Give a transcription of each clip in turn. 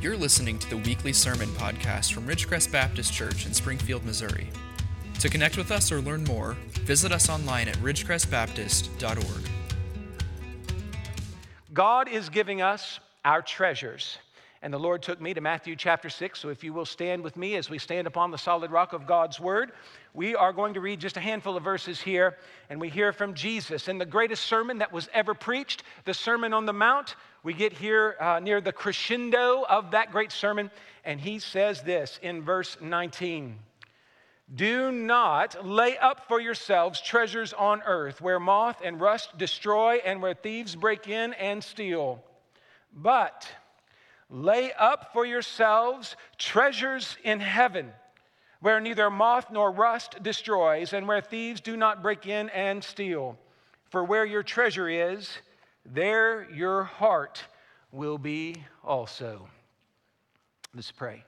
You're listening to the weekly sermon podcast from Ridgecrest Baptist Church in Springfield, Missouri. To connect with us or learn more, visit us online at ridgecrestbaptist.org. God is giving us our treasures. And the Lord took me to Matthew chapter 6. So if you will stand with me as we stand upon the solid rock of God's word, we are going to read just a handful of verses here. And we hear from Jesus in the greatest sermon that was ever preached, the Sermon on the Mount. We get here uh, near the crescendo of that great sermon. And he says this in verse 19 Do not lay up for yourselves treasures on earth where moth and rust destroy and where thieves break in and steal. But Lay up for yourselves treasures in heaven, where neither moth nor rust destroys, and where thieves do not break in and steal. For where your treasure is, there your heart will be also. Let's pray.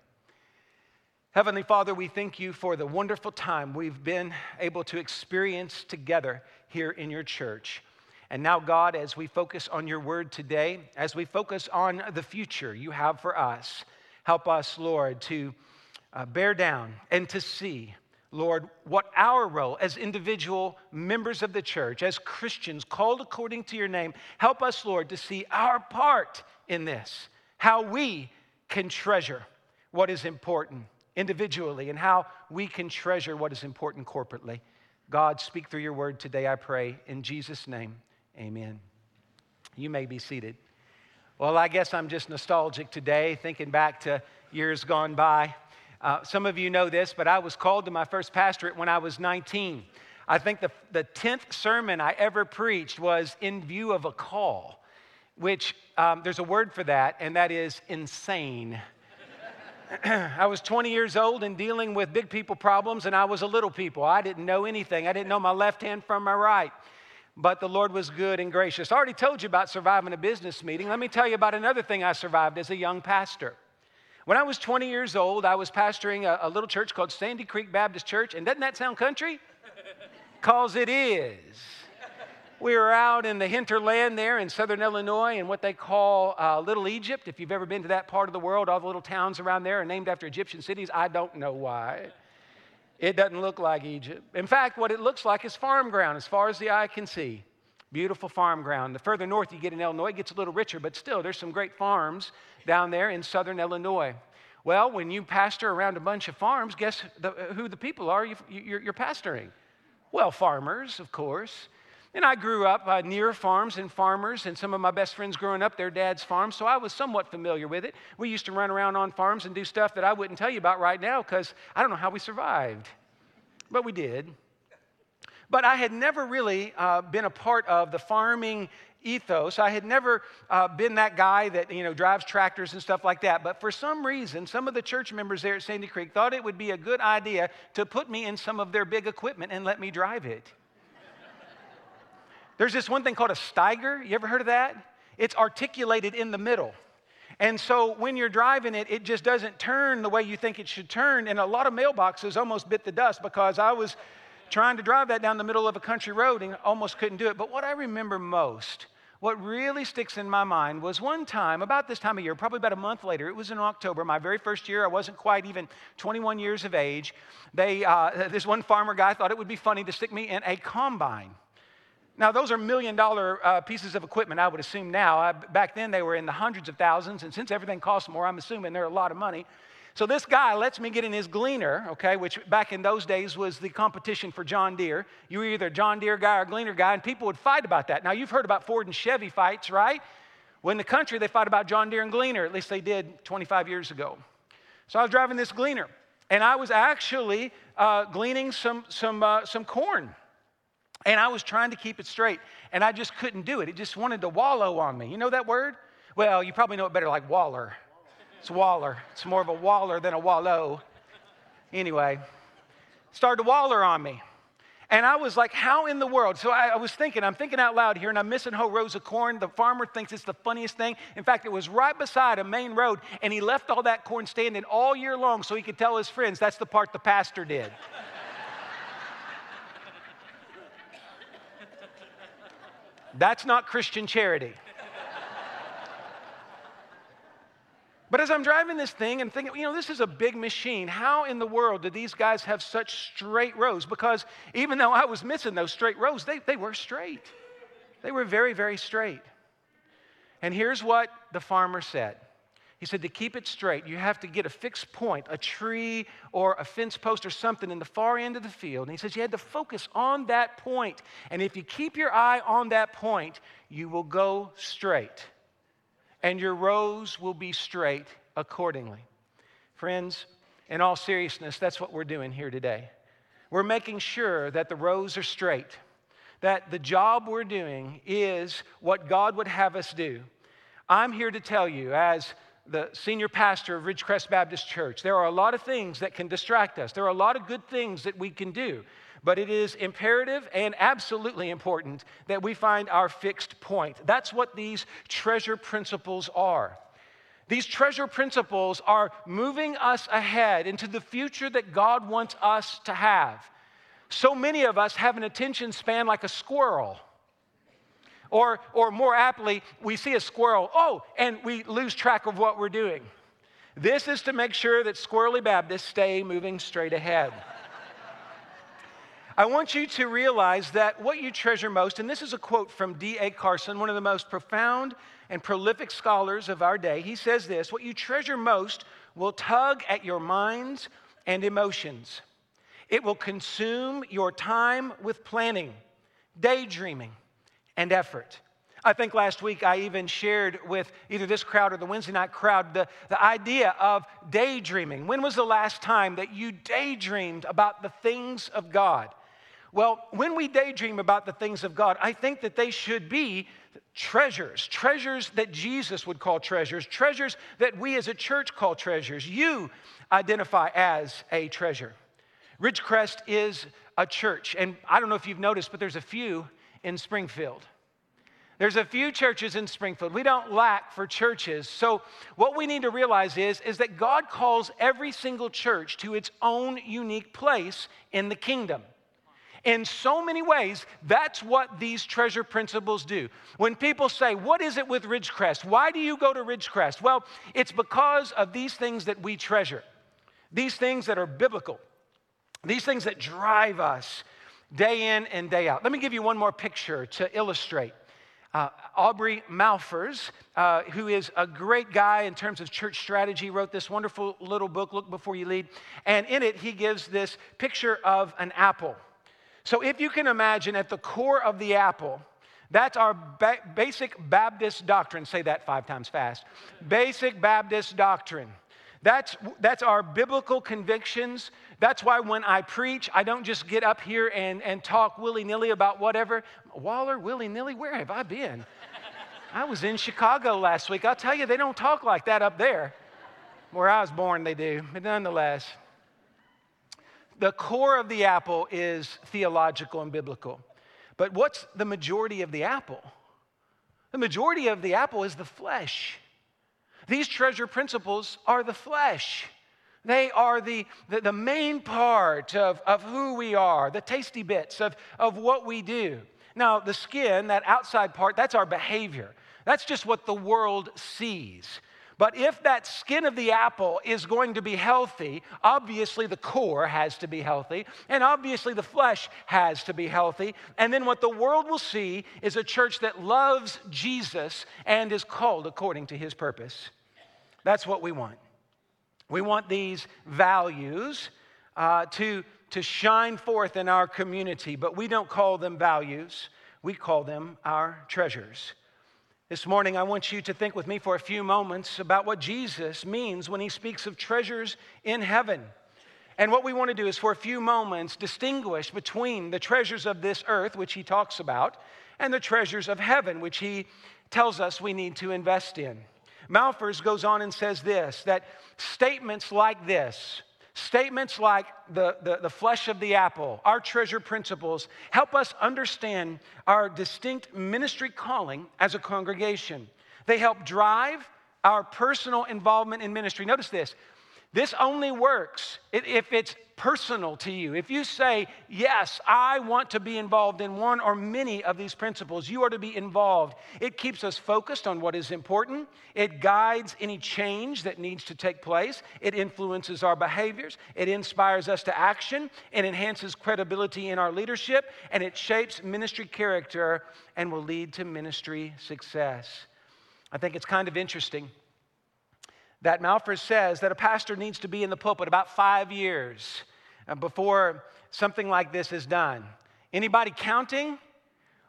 Heavenly Father, we thank you for the wonderful time we've been able to experience together here in your church. And now, God, as we focus on your word today, as we focus on the future you have for us, help us, Lord, to uh, bear down and to see, Lord, what our role as individual members of the church, as Christians called according to your name, help us, Lord, to see our part in this, how we can treasure what is important individually and how we can treasure what is important corporately. God, speak through your word today, I pray, in Jesus' name. Amen. You may be seated. Well, I guess I'm just nostalgic today, thinking back to years gone by. Uh, some of you know this, but I was called to my first pastorate when I was 19. I think the, the 10th sermon I ever preached was in view of a call, which um, there's a word for that, and that is insane. I was 20 years old and dealing with big people problems, and I was a little people. I didn't know anything. I didn't know my left hand from my right but the Lord was good and gracious. I already told you about surviving a business meeting. Let me tell you about another thing I survived as a young pastor. When I was 20 years old, I was pastoring a, a little church called Sandy Creek Baptist Church. And doesn't that sound country? Because it is. We were out in the hinterland there in southern Illinois in what they call uh, Little Egypt. If you've ever been to that part of the world, all the little towns around there are named after Egyptian cities. I don't know why. It doesn't look like Egypt. In fact, what it looks like is farm ground as far as the eye can see. Beautiful farm ground. The further north you get in Illinois, it gets a little richer, but still, there's some great farms down there in southern Illinois. Well, when you pastor around a bunch of farms, guess the, who the people are you, are pastoring? Well, farmers, of course. And I grew up uh, near farms and farmers, and some of my best friends growing up, their dad's farm, so I was somewhat familiar with it. We used to run around on farms and do stuff that I wouldn't tell you about right now because I don't know how we survived. But we did. But I had never really uh, been a part of the farming ethos. I had never uh, been that guy that, you know, drives tractors and stuff like that. But for some reason, some of the church members there at Sandy Creek thought it would be a good idea to put me in some of their big equipment and let me drive it. There's this one thing called a Steiger. You ever heard of that? It's articulated in the middle. And so when you're driving it, it just doesn't turn the way you think it should turn. And a lot of mailboxes almost bit the dust because I was trying to drive that down the middle of a country road and almost couldn't do it. But what I remember most, what really sticks in my mind was one time, about this time of year, probably about a month later, it was in October, my very first year, I wasn't quite even 21 years of age. They, uh, this one farmer guy thought it would be funny to stick me in a combine. Now, those are million dollar uh, pieces of equipment, I would assume now. I, back then, they were in the hundreds of thousands, and since everything costs more, I'm assuming they're a lot of money. So this guy lets me get in his Gleaner, okay, which back in those days was the competition for John Deere. You were either a John Deere guy or Gleaner guy, and people would fight about that. Now, you've heard about Ford and Chevy fights, right? Well, in the country, they fight about John Deere and Gleaner, at least they did 25 years ago. So I was driving this Gleaner, and I was actually uh, gleaning some, some, uh, some corn. And I was trying to keep it straight, and I just couldn't do it. It just wanted to wallow on me. You know that word? Well, you probably know it better like waller. It's waller. It's more of a waller than a wallow. Anyway, started to waller on me. And I was like, how in the world? So I, I, was thinking, I'm thinking out loud here, and I'm missing whole rows of corn. The farmer thinks it's the funniest thing. In fact, it was right beside a main road, and he left all that corn standing all year long so he could tell his friends that's the part the pastor did. That's not Christian charity. But as I'm driving this thing and thinking, you know, this is a big machine. How in the world did these guys have such straight rows? Because even though I was missing those straight rows, they, they were straight. They were very, very straight. And here's what the farmer said He said, to keep it straight, you have to get a fixed point, a tree or a fence post or something in the far end of the field. And he says, you had to focus on that point. And if you keep your eye on that point, you will go straight and your rows will be straight accordingly. Friends, in all seriousness, that's what we're doing here today. We're making sure that the rows are straight, that the job we're doing is what God would have us do. I'm here to tell you, as the senior pastor of Ridgecrest Baptist Church, there are a lot of things that can distract us. There are a lot of good things that we can do. But it is imperative and absolutely important that we find our fixed point. That's what these treasure principles are. These treasure principles are moving us ahead into the future that God wants us to have. So many of us have an attention span like a squirrel. Or, or more aptly, we see a squirrel, oh, and we lose track of what we're doing. This is to make sure that Squirrely Baptists stay moving straight ahead. I want you to realize that what you treasure most, and this is a quote from D.A. Carson, one of the most profound and prolific scholars of our day. He says this What you treasure most will tug at your minds and emotions. It will consume your time with planning, daydreaming, and effort. I think last week I even shared with either this crowd or the Wednesday night crowd the, the idea of daydreaming. When was the last time that you daydreamed about the things of God? Well, when we daydream about the things of God, I think that they should be treasures, treasures that Jesus would call treasures, treasures that we as a church call treasures. You identify as a treasure. Ridgecrest is a church, and I don't know if you've noticed, but there's a few in Springfield. There's a few churches in Springfield. We don't lack for churches. So what we need to realize is, is that God calls every single church to its own unique place in the kingdom. In so many ways, that's what these treasure principles do. When people say, What is it with Ridgecrest? Why do you go to Ridgecrest? Well, it's because of these things that we treasure, these things that are biblical, these things that drive us day in and day out. Let me give you one more picture to illustrate. Uh, Aubrey Malphurs, uh, who is a great guy in terms of church strategy, wrote this wonderful little book, Look Before You Lead. And in it, he gives this picture of an apple. So, if you can imagine at the core of the apple, that's our ba- basic Baptist doctrine. Say that five times fast. Basic Baptist doctrine. That's, that's our biblical convictions. That's why when I preach, I don't just get up here and, and talk willy nilly about whatever. Waller, willy nilly, where have I been? I was in Chicago last week. I'll tell you, they don't talk like that up there. Where I was born, they do. But nonetheless, the core of the apple is theological and biblical. But what's the majority of the apple? The majority of the apple is the flesh. These treasure principles are the flesh. They are the, the, the, main part of, of who we are, the tasty bits of, of what we do. Now, the skin, that outside part, that's our behavior. That's just what the world sees. But if that skin of the apple is going to be healthy, obviously the core has to be healthy, and obviously the flesh has to be healthy. And then what the world will see is a church that loves Jesus and is called according to his purpose. That's what we want. We want these values uh, to, to shine forth in our community, but we don't call them values, we call them our treasures. This morning, I want you to think with me for a few moments about what Jesus means when he speaks of treasures in heaven. And what we want to do is, for a few moments, distinguish between the treasures of this earth, which he talks about, and the treasures of heaven, which he tells us we need to invest in. Malphurs goes on and says this that statements like this, Statements like the, the, the, flesh of the apple, our treasure principles, help us understand our distinct ministry calling as a congregation. They help drive our personal involvement in ministry. Notice this This only works if it's personal to you. If you say, Yes, I want to be involved in one or many of these principles, you are to be involved. It keeps us focused on what is important, it guides any change that needs to take place, it influences our behaviors, it inspires us to action, it enhances credibility in our leadership, and it shapes ministry character and will lead to ministry success. I think it's kind of interesting that Malphurs says that a pastor needs to be in the pulpit about five years uh, before something like this is done. Anybody counting?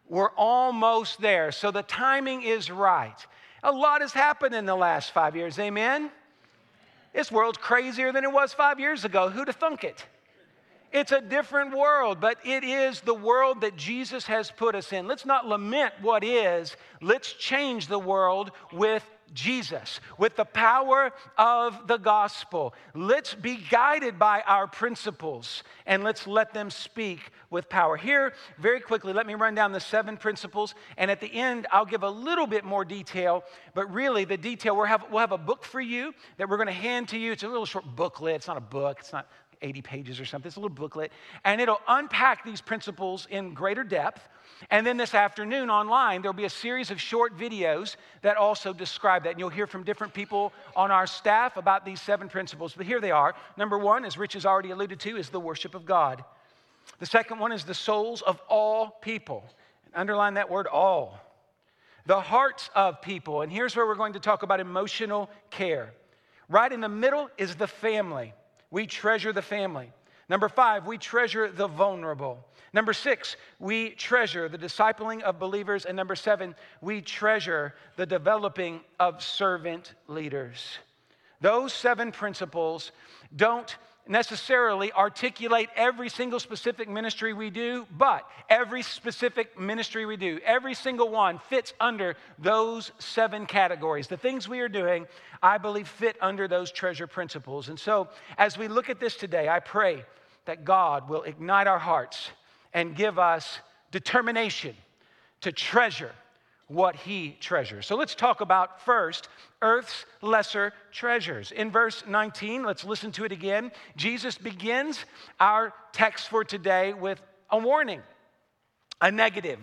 We're almost there. So the timing is right. A lot has happened in the last five years, amen? This world's crazier than it was five years ago. Who'd have thunk it? It's a different world, but it is the world that Jesus has put us in. Let's not lament what is, let's change the world with Jesus, with the power of the gospel. Let's be guided by our principles and let's let them speak with power. Here, very quickly, let me run down the seven principles. And at the end, I'll give a little bit more detail. But really, the detail, we'll have, we'll have a book for you that we're going to hand to you. It's a little short booklet. It's not a book, it's not 80 pages or something. It's a little booklet. And it'll unpack these principles in greater depth. And then this afternoon online, there'll be a series of short videos that also describe that. And you'll hear from different people on our staff about these seven principles. But here they are. Number one, as Rich has already alluded to, is the worship of God. The second one is the souls of all people. Underline that word all. The hearts of people. And here's where we're going to talk about emotional care. Right in the middle is the family. We treasure the family. Number five, we treasure the vulnerable. Number six, we treasure the discipling of believers. And number seven, we treasure the developing of servant leaders. Those seven principles don't necessarily articulate every single specific ministry we do, but every specific ministry we do, every single one fits under those seven categories. The things we are doing, I believe, fit under those treasure principles. And so, as we look at this today, I pray that God will ignite our hearts and give us determination to treasure what he treasures. So let's talk about first earth's lesser treasures. In verse 19, let's listen to it again. Jesus begins our text for today with a warning, a negative.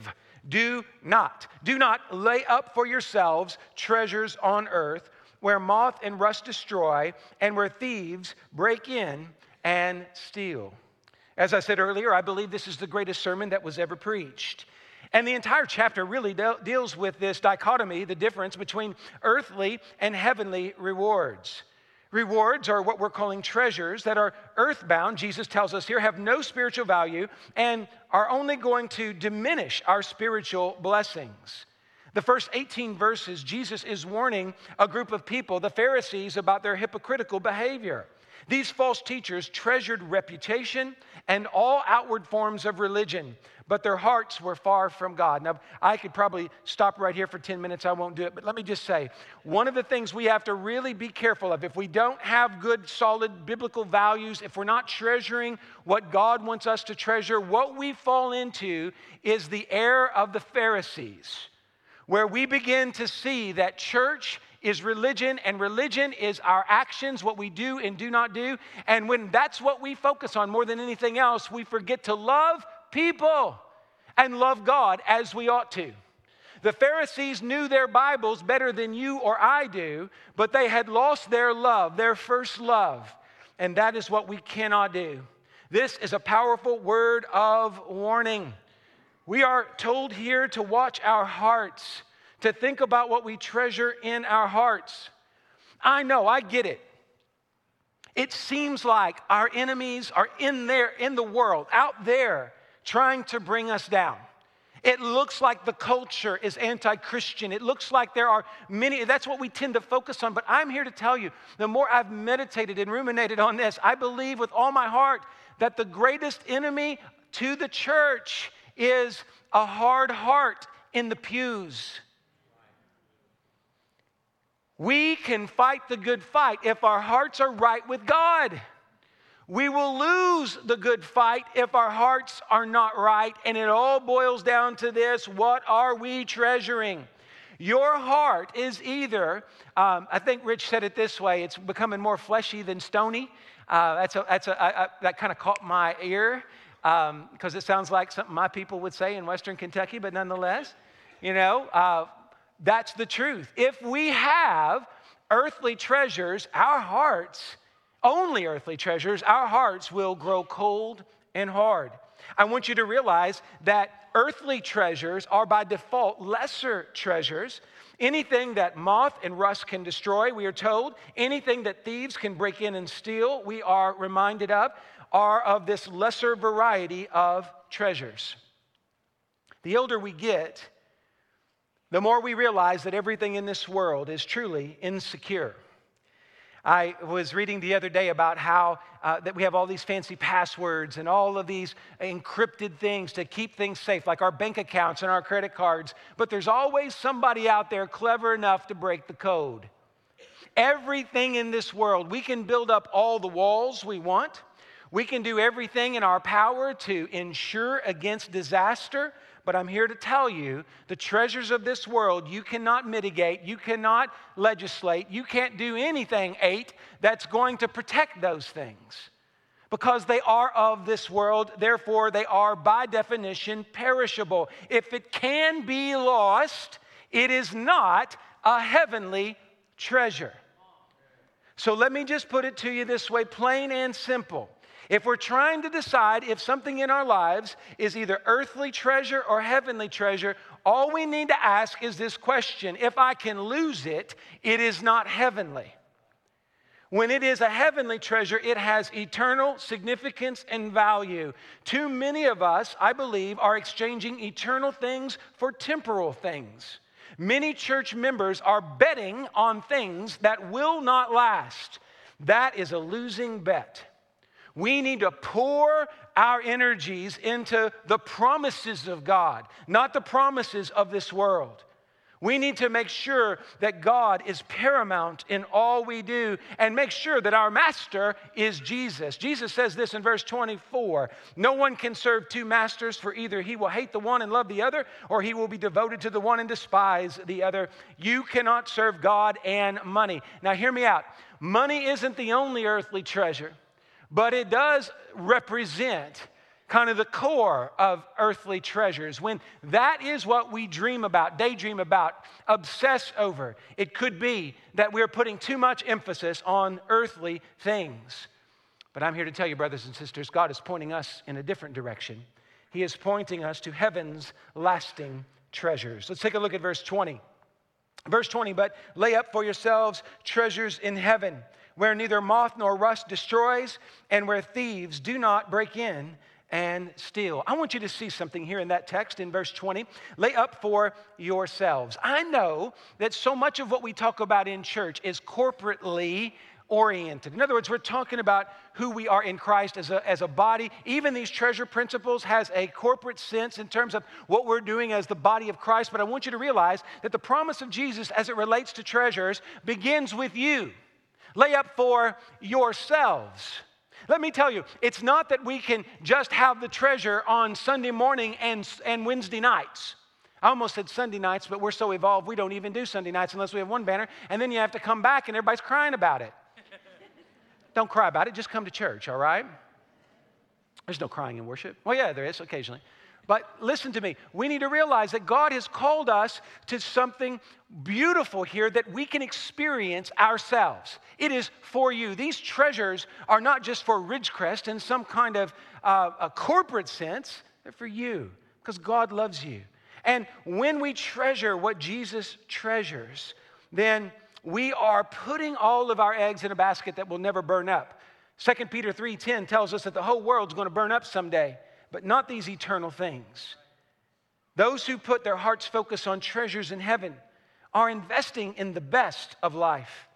Do not, do not lay up for yourselves treasures on earth where moth and rust destroy and where thieves break in and steal. As I said earlier, I believe this is the greatest sermon that was ever preached. And the entire chapter really de- deals with this dichotomy, the difference between earthly and heavenly rewards. Rewards are what we're calling treasures that are earthbound, Jesus tells us here, have no spiritual value and are only going to diminish our spiritual blessings. The first 18 verses, Jesus is warning a group of people, the Pharisees, about their hypocritical behavior. These false teachers treasured reputation and all outward forms of religion, but their hearts were far from God. Now, I could probably stop right here for 10 minutes. I won't do it. But let me just say one of the things we have to really be careful of if we don't have good, solid biblical values, if we're not treasuring what God wants us to treasure, what we fall into is the error of the Pharisees, where we begin to see that church is religion, and religion is our actions, what we do and do not do. And when that's what we focus on more than anything else, we forget to love people and love God as we ought to. The Pharisees knew their Bibles better than you or I do, but they had lost their love, their first love. And that is what we cannot do. This is a powerful word of warning. We are told here to watch our hearts to think about what we treasure in our hearts. I know, I get it. It seems like our enemies are in there, in the world, out there, trying to bring us down. It looks like the culture is anti Christian. It looks like there are many, that's what we tend to focus on. But I'm here to tell you the more I've meditated and ruminated on this, I believe with all my heart that the greatest enemy to the church is a hard heart in the pews. We can fight the good fight if our hearts are right with God. We will lose the good fight if our hearts are not right. And it all boils down to this what are we treasuring? Your heart is either, um, I think Rich said it this way, it's becoming more fleshy than stony. Uh, that's a, that's a, I, I, that kind of caught my ear because um, it sounds like something my people would say in Western Kentucky, but nonetheless, you know, uh, that's the truth. If we have earthly treasures, our hearts, only earthly treasures, our hearts will grow cold and hard. I want you to realize that earthly treasures are by default lesser treasures. Anything that moth and rust can destroy, we are told, anything that thieves can break in and steal, we are reminded of, are of this lesser variety of treasures. The older we get, the more we realize that everything in this world is truly insecure. I was reading the other day about how uh, that we have all these fancy passwords and all of these encrypted things to keep things safe, like our bank accounts and our credit cards. But there's always somebody out there clever enough to break the code. Everything in this world, we can build up all the walls we want. We can do everything in our power to ensure against disaster. But I'm here to tell you the treasures of this world you cannot mitigate, you cannot legislate, you can't do anything, eight, that's going to protect those things. Because they are of this world, therefore, they are by definition perishable. If it can be lost, it is not a heavenly treasure. So let me just put it to you this way plain and simple. If we're trying to decide if something in our lives is either earthly treasure or heavenly treasure, all we need to ask is this question If I can lose it, it is not heavenly. When it is a heavenly treasure, it has eternal significance and value. Too many of us, I believe, are exchanging eternal things for temporal things. Many church members are betting on things that will not last. That is a losing bet. We need to pour our energies into the promises of God, not the promises of this world. We need to make sure that God is paramount in all we do and make sure that our master is Jesus. Jesus says this in verse 24 No one can serve two masters, for either he will hate the one and love the other, or he will be devoted to the one and despise the other. You cannot serve God and money. Now, hear me out. Money isn't the only earthly treasure but it does represent kind of the core of earthly treasures. When that is what we dream about, daydream about, obsess over, it could be that we're putting too much emphasis on earthly things. But I'm here to tell you, brothers and sisters, God is pointing us in a different direction. He is pointing us to heaven's lasting treasures. Let's take a look at verse 20. Verse 20, but lay up for yourselves treasures in heaven where neither moth nor rust destroys, and where thieves do not break in and steal. I want you to see something here in that text in verse 20. Lay up for yourselves. I know that so much of what we talk about in church is corporately oriented. In other words, we're talking about who we are in Christ as a, as a body. Even these treasure principles has a corporate sense in terms of what we're doing as the body of Christ. But I want you to realize that the promise of Jesus as it relates to treasures begins with you. Lay up for yourselves. Let me tell you, it's not that we can just have the treasure on Sunday morning and, and Wednesday nights. I almost said Sunday nights, but we're so evolved, we don't even do Sunday nights unless we have one banner, and then you have to come back and everybody's crying about it. don't cry about it, just come to church, all right? There's no crying in worship. Well, yeah, there is occasionally. But listen to me, we need to realize that God has called us to something beautiful here that we can experience ourselves. It is for you. These treasures are not just for Ridgecrest in some kind of uh, a corporate sense, they're for you because God loves you. And when we treasure what Jesus treasures, then we are putting all of our eggs in a basket that will never burn up. 2 Peter 3:10 tells us that the whole world's going to burn up someday but not these eternal things. Those who put their heart's focus on treasures in heaven are investing in the best of life.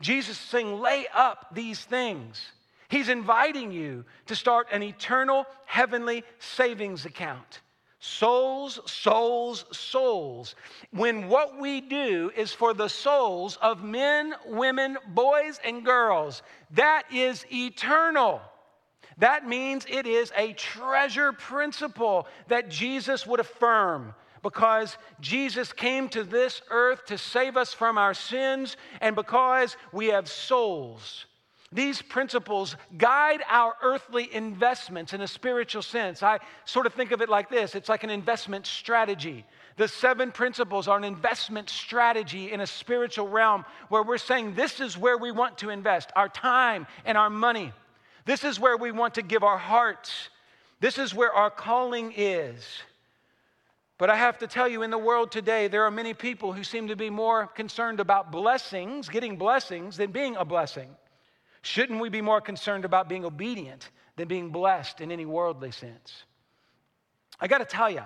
Jesus is saying, lay up these things. He's inviting you to start an eternal heavenly savings account. Souls, souls, souls. When what we do is for the souls of men, women, boys, and girls, that is eternal. That means it is a treasure principle that Jesus would affirm because Jesus came to this earth to save us from our sins and because we have souls. These principles guide our earthly investments in a spiritual sense. I sort of think of it like this it's like an investment strategy. The seven principles are an investment strategy in a spiritual realm where we're saying this is where we want to invest our time and our money. This is where we want to give our hearts. This is where our calling is. But I have to tell you, in the world today, there are many people who seem to be more concerned about blessings, getting blessings, than being a blessing. Shouldn't we be more concerned about being obedient than being blessed in any worldly sense? I got to tell you,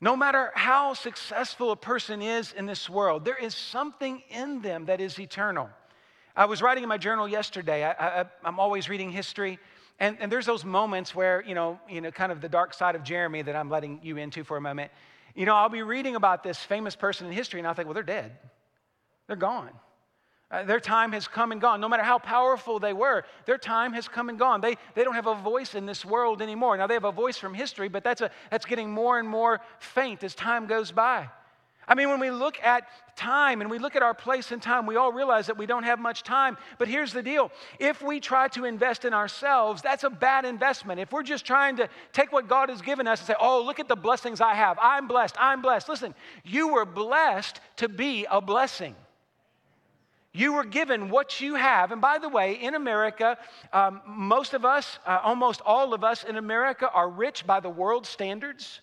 no matter how successful a person is in this world, there is something in them that is eternal. I was writing in my journal yesterday. I, am always reading history. And, and there's those moments where, you know, you know, kind of the dark side of Jeremy that I'm letting you into for a moment. You know, I'll be reading about this famous person in history, and I'll think, well, they're dead. They're gone. Uh, their time has come and gone. No matter how powerful they were, their time has come and gone. They, they don't have a voice in this world anymore. Now, they have a voice from history, but that's, a, that's getting more and more faint as time goes by. I mean, when we look at time and we look at our place in time, we all realize that we don't have much time. But here's the deal if we try to invest in ourselves, that's a bad investment. If we're just trying to take what God has given us and say, oh, look at the blessings I have, I'm blessed, I'm blessed. Listen, you were blessed to be a blessing. You were given what you have. And by the way, in America, um, most of us, uh, almost all of us in America, are rich by the world standards.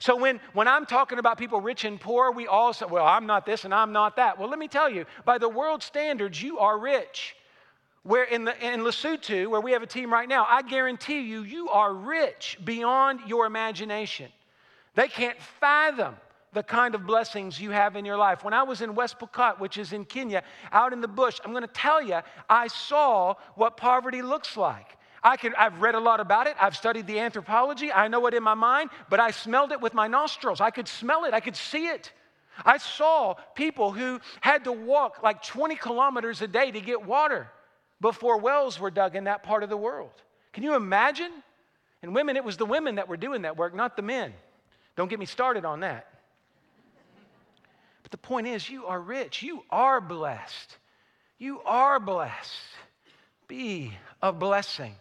So when, when I'm talking about people rich and poor, we all say, well, I'm not this and I'm not that. Well, let me tell you, by the world standards, you are rich. Where in, the, in Lesotho, where we have a team right now, I guarantee you, you are rich beyond your imagination. They can't fathom the kind of blessings you have in your life. When I was in West Pokot, which is in Kenya, out in the bush, I'm going to tell you, I saw what poverty looks like. I can, I've read a lot about it. I've studied the anthropology. I know it in my mind, but I smelled it with my nostrils. I could smell it. I could see it. I saw people who had to walk like 20 kilometers a day to get water before wells were dug in that part of the world. Can you imagine? And women, it was the women that were doing that work, not the men. Don't get me started on that. But the point is, you are rich. You are blessed. You are blessed. Be a blessing.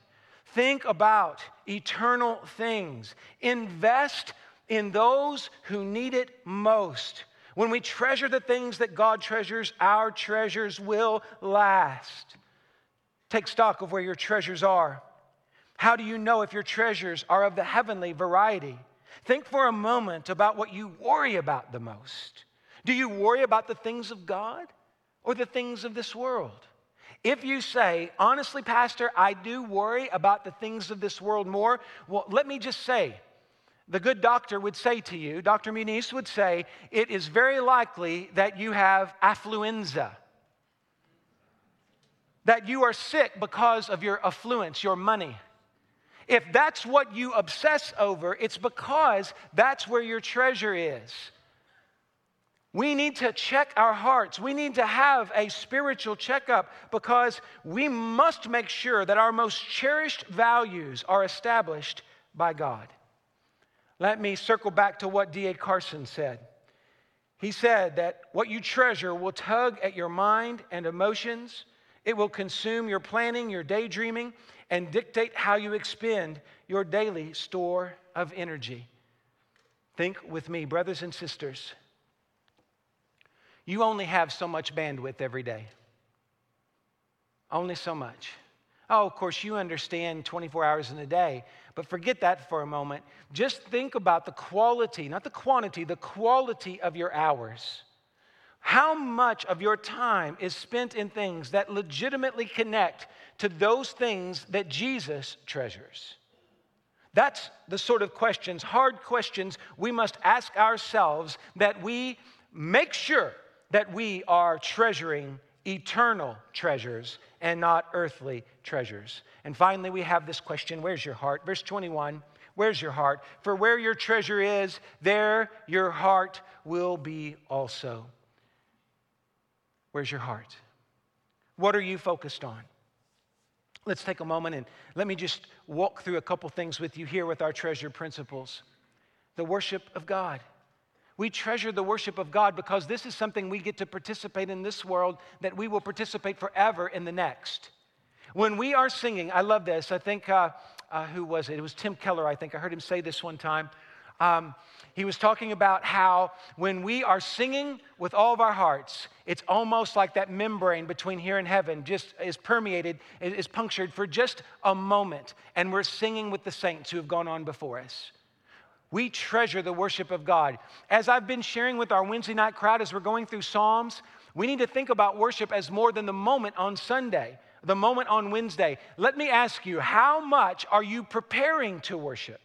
Think about eternal things. Invest in those who need it most. When we treasure the things that God treasures, our treasures will last. Take stock of where your treasures are. How do you know if your treasures are of the heavenly variety? Think for a moment about what you worry about the most. Do you worry about the things of God or the things of this world? If you say, honestly, Pastor, I do worry about the things of this world more, well, let me just say, the good doctor would say to you, Dr. Muniz would say, it is very likely that you have affluenza, that you are sick because of your affluence, your money. If that's what you obsess over, it's because that's where your treasure is. We need to check our hearts. We need to have a spiritual checkup because we must make sure that our most cherished values are established by God. Let me circle back to what D.A. Carson said. He said that what you treasure will tug at your mind and emotions, it will consume your planning, your daydreaming, and dictate how you expend your daily store of energy. Think with me, brothers and sisters. You only have so much bandwidth every day. Only so much. Oh, of course, you understand 24 hours in a day, but forget that for a moment. Just think about the quality, not the quantity, the quality of your hours. How much of your time is spent in things that legitimately connect to those things that Jesus treasures? That's the sort of questions, hard questions, we must ask ourselves that we make sure that we are treasuring eternal treasures and not earthly treasures. And finally, we have this question Where's your heart? Verse 21 Where's your heart? For where your treasure is, there your heart will be also. Where's your heart? What are you focused on? Let's take a moment and let me just walk through a couple things with you here with our treasure principles. the worship of God. We treasure the worship of God because this is something we get to participate in this world that we will participate forever in the next. When we are singing, I love this. I think, uh, uh, who was it? It was Tim Keller, I think. I heard him say this one time. Um, he was talking about how when we are singing with all of our hearts, it's almost like that membrane between here and heaven just is permeated, is punctured for just a moment, and we're singing with the saints who have gone on before us. We treasure the worship of God. As I've been sharing with our Wednesday night crowd as we're going through Psalms, we need to think about worship as more than the moment on Sunday, the moment on Wednesday. Let me ask you, how much are you preparing to worship?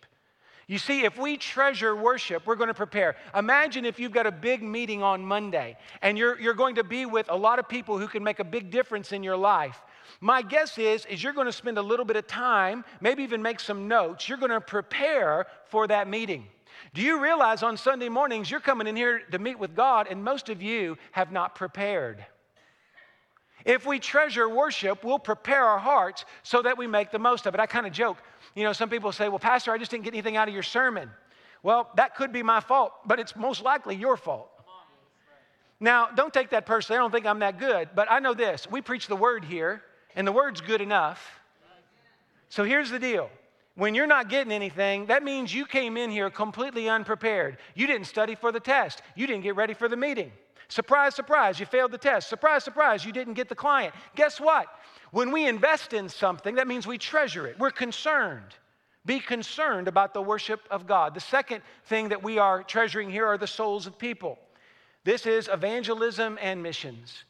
You see, if we treasure worship, we're going to prepare. Imagine if you've got a big meeting on Monday and you're, you're going to be with a lot of people who can make a big difference in your life. My guess is, is you're going to spend a little bit of time, maybe even make some notes. You're going to prepare for that meeting. Do you realize on Sunday mornings you're coming in here to meet with God, and most of you have not prepared? If we treasure worship, we'll prepare our hearts so that we make the most of it. I kind of joke. You know, some people say, Well, Pastor, I just didn't get anything out of your sermon. Well, that could be my fault, but it's most likely your fault. Now, don't take that personally. I don't think I'm that good, but I know this. We preach the word here, and the word's good enough. So here's the deal. When you're not getting anything, that means you came in here completely unprepared. You didn't study for the test. You didn't get ready for the meeting. Surprise, surprise, you failed the test. Surprise, surprise, you didn't get the client. Guess what? When we invest in something, that means we treasure it. We're concerned. Be concerned about the worship of God. The second thing that we are treasuring here are the souls of people. This is evangelism and missions.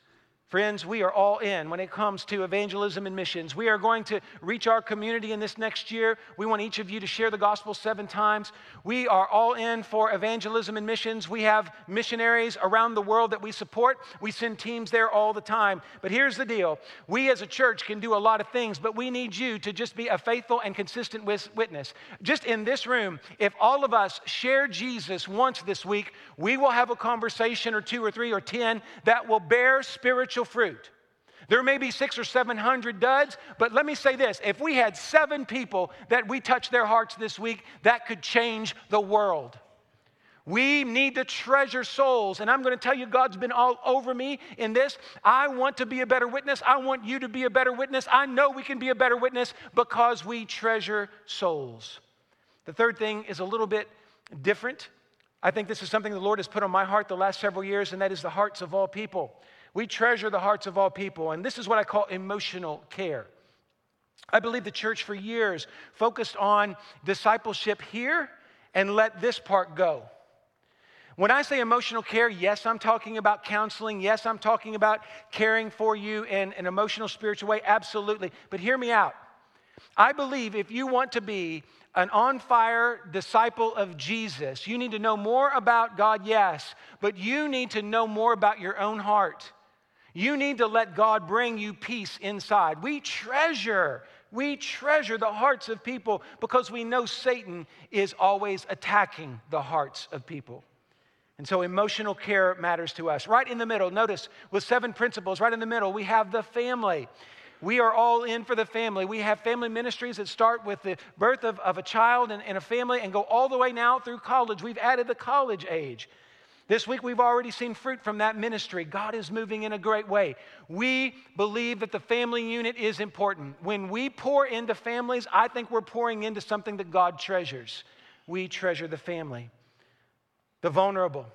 Friends, we are all in when it comes to evangelism and missions. We are going to reach our community in this next year. We want each of you to share the gospel seven times. We are all in for evangelism and missions. We have missionaries around the world that we support. We send teams there all the time. But here's the deal we as a church can do a lot of things, but we need you to just be a faithful and consistent witness. Just in this room, if all of us share Jesus once this week, we will have a conversation or two or three or ten that will bear spiritual fruit. There may be six or seven hundred duds, but let me say this if we had seven people that we touched their hearts this week, that could change the world. We need to treasure souls. And I'm going to tell you, God's been all over me in this. I want to be a better witness. I want you to be a better witness. I know we can be a better witness because we treasure souls. The third thing is a little bit different. I think this is something the Lord has put on my heart the last several years, and that is the hearts of all people. We treasure the hearts of all people, and this is what I call emotional care. I believe the church for years focused on discipleship here and let this part go. When I say emotional care, yes, I'm talking about counseling. Yes, I'm talking about caring for you in an emotional, spiritual way. Absolutely. But hear me out. I believe if you want to be an on fire disciple of Jesus, you need to know more about God, yes, but you need to know more about your own heart. You need to let God bring you peace inside. We treasure, we treasure the hearts of people because we know Satan is always attacking the hearts of people. And so emotional care matters to us. Right in the middle, notice with seven principles, right in the middle, we have the family. We are all in for the family. We have family ministries that start with the birth of, of a child and, and a family and go all the way now through college. We've added the college age. This week, we've already seen fruit from that ministry. God is moving in a great way. We believe that the family unit is important. When we pour into families, I think we're pouring into something that God treasures. We treasure the family, the vulnerable.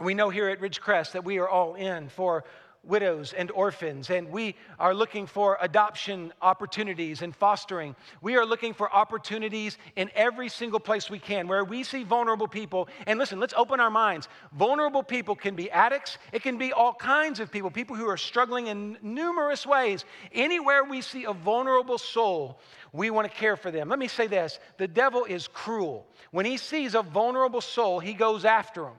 We know here at Ridgecrest that we are all in for widows and orphans, and we are looking for adoption opportunities and fostering. We are looking for opportunities in every single place we can where we see vulnerable people. And listen, let's open our minds. Vulnerable people can be addicts, it can be all kinds of people, people who are struggling in numerous ways. Anywhere we see a vulnerable soul, we want to care for them. Let me say this the devil is cruel. When he sees a vulnerable soul, he goes after them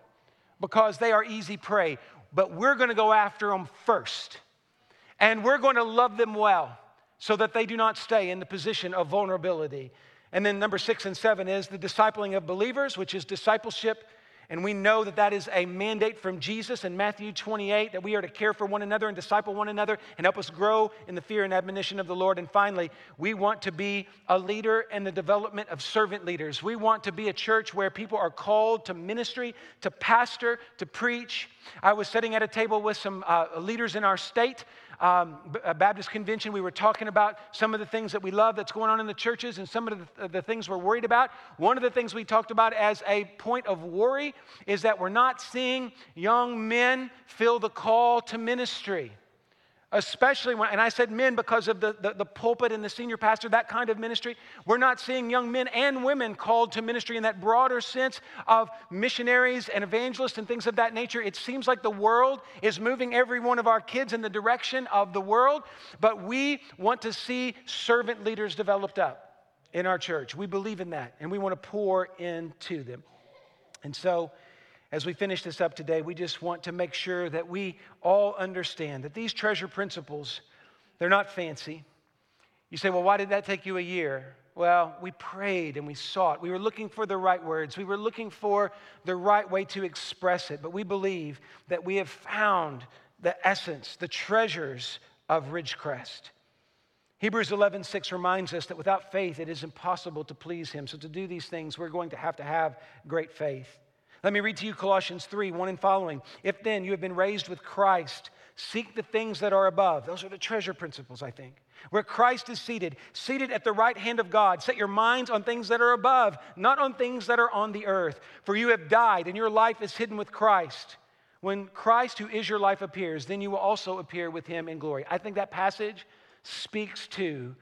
because they are easy prey but we're going to go after them first. And we're going to love them well so that they do not stay in the position of vulnerability. And then number six and seven is the discipling of believers, which is discipleship And we know that that is a mandate from Jesus in Matthew 28 that we are to care for one another and disciple one another and help us grow in the fear and admonition of the Lord. And finally, we want to be a leader in the development of servant leaders. We want to be a church where people are called to ministry, to pastor, to preach. I was sitting at a table with some uh, leaders in our state um, Baptist convention, we were talking about some of the things that we love that's going on in the churches and some of the, the things we're worried about. One of the things we talked about as a point of worry is that we're not seeing young men feel the call to ministry especially when, and I said men because of the, the, the, pulpit and the senior pastor, that kind of ministry. We're not seeing young men and women called to ministry in that broader sense of missionaries and evangelists and things of that nature. It seems like the world is moving every one of our kids in the direction of the world, but we want to see servant leaders developed up in our church. We believe in that, and we want to pour into them. And so, as we finish this up today, we just want to make sure that we all understand that these treasure principles, they're not fancy. You say, well, why did that take you a year? Well, we prayed and we sought. We were looking for the right words. We were looking for the right way to express it. But we believe that we have found the essence, the treasures of Ridgecrest. Hebrews 11:6 reminds us that without faith it is impossible to please him. So to do these things, we're going to have to have great faith. Let me read to you Colossians 3 1 and following. If then you have been raised with Christ, seek the things that are above. Those are the treasure principles, I think. Where Christ is seated, seated at the right hand of God. Set your minds on things that are above, not on things that are on the earth. For you have died, and your life is hidden with Christ. When Christ, who is your life, appears, then you will also appear with him in glory. I think that passage speaks to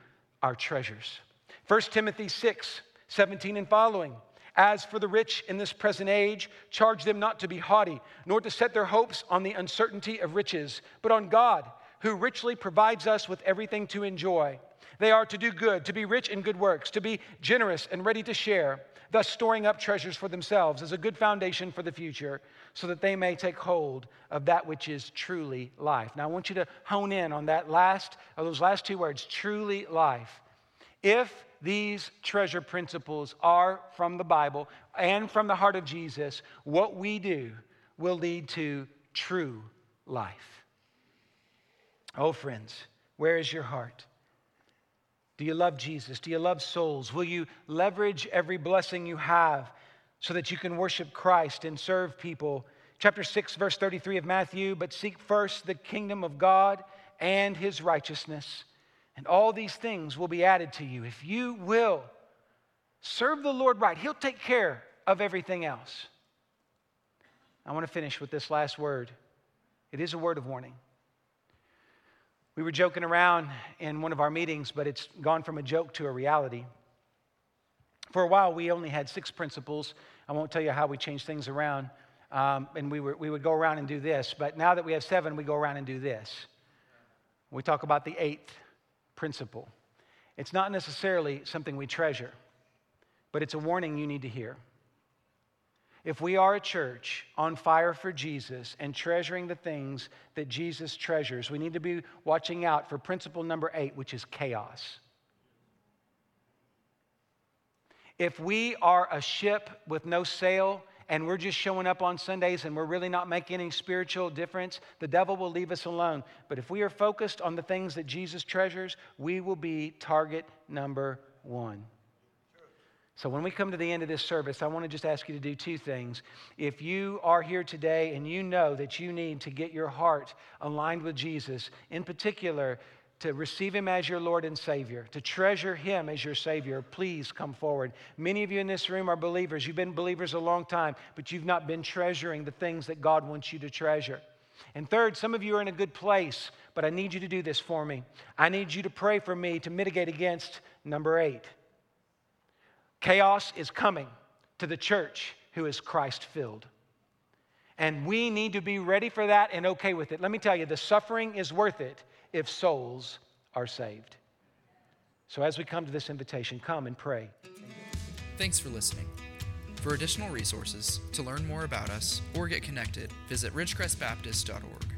our treasures. 1 Timothy 6 17 and following. As for the rich in this present age, charge them not to be haughty, nor to set their hopes on the uncertainty of riches, but on God, who richly provides us with everything to enjoy. They are to do good, to be rich in good works, to be generous and ready to share, thus storing up treasures for themselves as a good foundation for the future, so that they may take hold of that which is truly life. Now, I want you to hone in on that last, of those last two words, truly life. If these treasure principles are from the Bible and from the heart of Jesus, what we do will lead to true life. Oh, friends, where is your heart? Do you love Jesus? Do you love souls? Will you leverage every blessing you have so that you can worship Christ and serve people? Chapter 6, verse 33 of Matthew, but seek first the kingdom of God and his righteousness and all these things will be added to you. If you will serve the Lord right, He'll take care of everything else. I want to finish with this last word. It is a word of warning. We were joking around in one of our meetings, but it's gone from a joke to a reality. For a while, we only had six principles. I won't tell you how we changed things around. Um, and we, were, we would go around and do this. But now that we have seven, we go around and do this. We talk about the eighth principle. It's not necessarily something we treasure, but it's a warning you need to hear. If we are a church on fire for Jesus and treasuring the things that Jesus treasures, we need to be watching out for principle number eight, which is chaos. If we are a ship with no sail and we're just showing up on Sundays and we're really not making any spiritual difference, the devil will leave us alone. But if we are focused on the things that Jesus treasures, we will be target number one. So, when we come to the end of this service, I want to just ask you to do two things. If you are here today and you know that you need to get your heart aligned with Jesus, in particular, to receive Him as your Lord and Savior, to treasure Him as your Savior, please come forward. Many of you in this room are believers. You've been believers a long time, but you've not been treasuring the things that God wants you to treasure. And third, some of you are in a good place, but I need you to do this for me. I need you to pray for me to mitigate against number eight. Chaos is coming to the church who is Christ filled. And we need to be ready for that and okay with it. Let me tell you, the suffering is worth it if souls are saved. So, as we come to this invitation, come and pray. Thanks for listening. For additional resources, to learn more about us, or get connected, visit ridgecrestbaptist.org.